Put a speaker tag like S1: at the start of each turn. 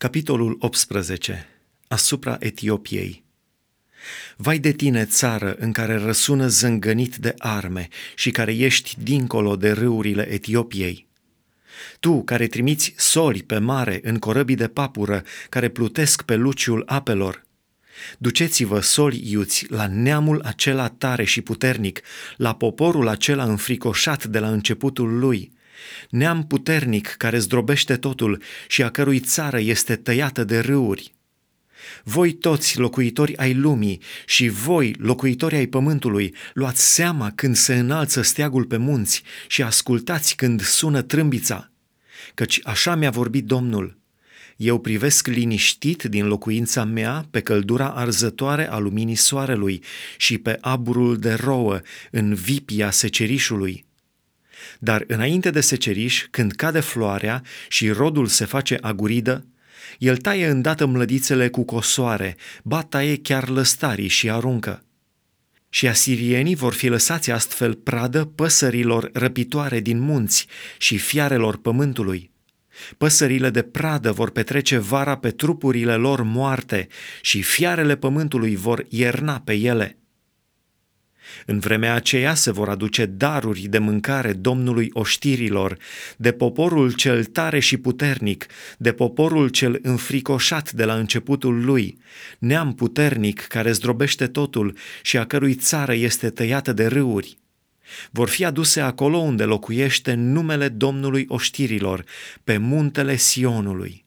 S1: Capitolul 18. Asupra Etiopiei. Vai de tine, țară în care răsună zângănit de arme și care ești dincolo de râurile Etiopiei. Tu care trimiți soli pe mare în corăbii de papură care plutesc pe luciul apelor, Duceți-vă, soli iuți, la neamul acela tare și puternic, la poporul acela înfricoșat de la începutul lui, neam puternic care zdrobește totul și a cărui țară este tăiată de râuri. Voi toți locuitori ai lumii și voi locuitori ai pământului, luați seama când se înalță steagul pe munți și ascultați când sună trâmbița, căci așa mi-a vorbit Domnul. Eu privesc liniștit din locuința mea pe căldura arzătoare a luminii soarelui și pe aburul de rouă în vipia secerișului dar înainte de seceriș, când cade floarea și rodul se face aguridă, el taie îndată mlădițele cu cosoare, ba taie chiar lăstarii și aruncă. Și asirienii vor fi lăsați astfel pradă păsărilor răpitoare din munți și fiarelor pământului. Păsările de pradă vor petrece vara pe trupurile lor moarte și fiarele pământului vor ierna pe ele. În vremea aceea se vor aduce daruri de mâncare Domnului oștirilor, de poporul cel tare și puternic, de poporul cel înfricoșat de la începutul lui, neam puternic care zdrobește totul și a cărui țară este tăiată de râuri. Vor fi aduse acolo unde locuiește numele Domnului oștirilor, pe muntele Sionului.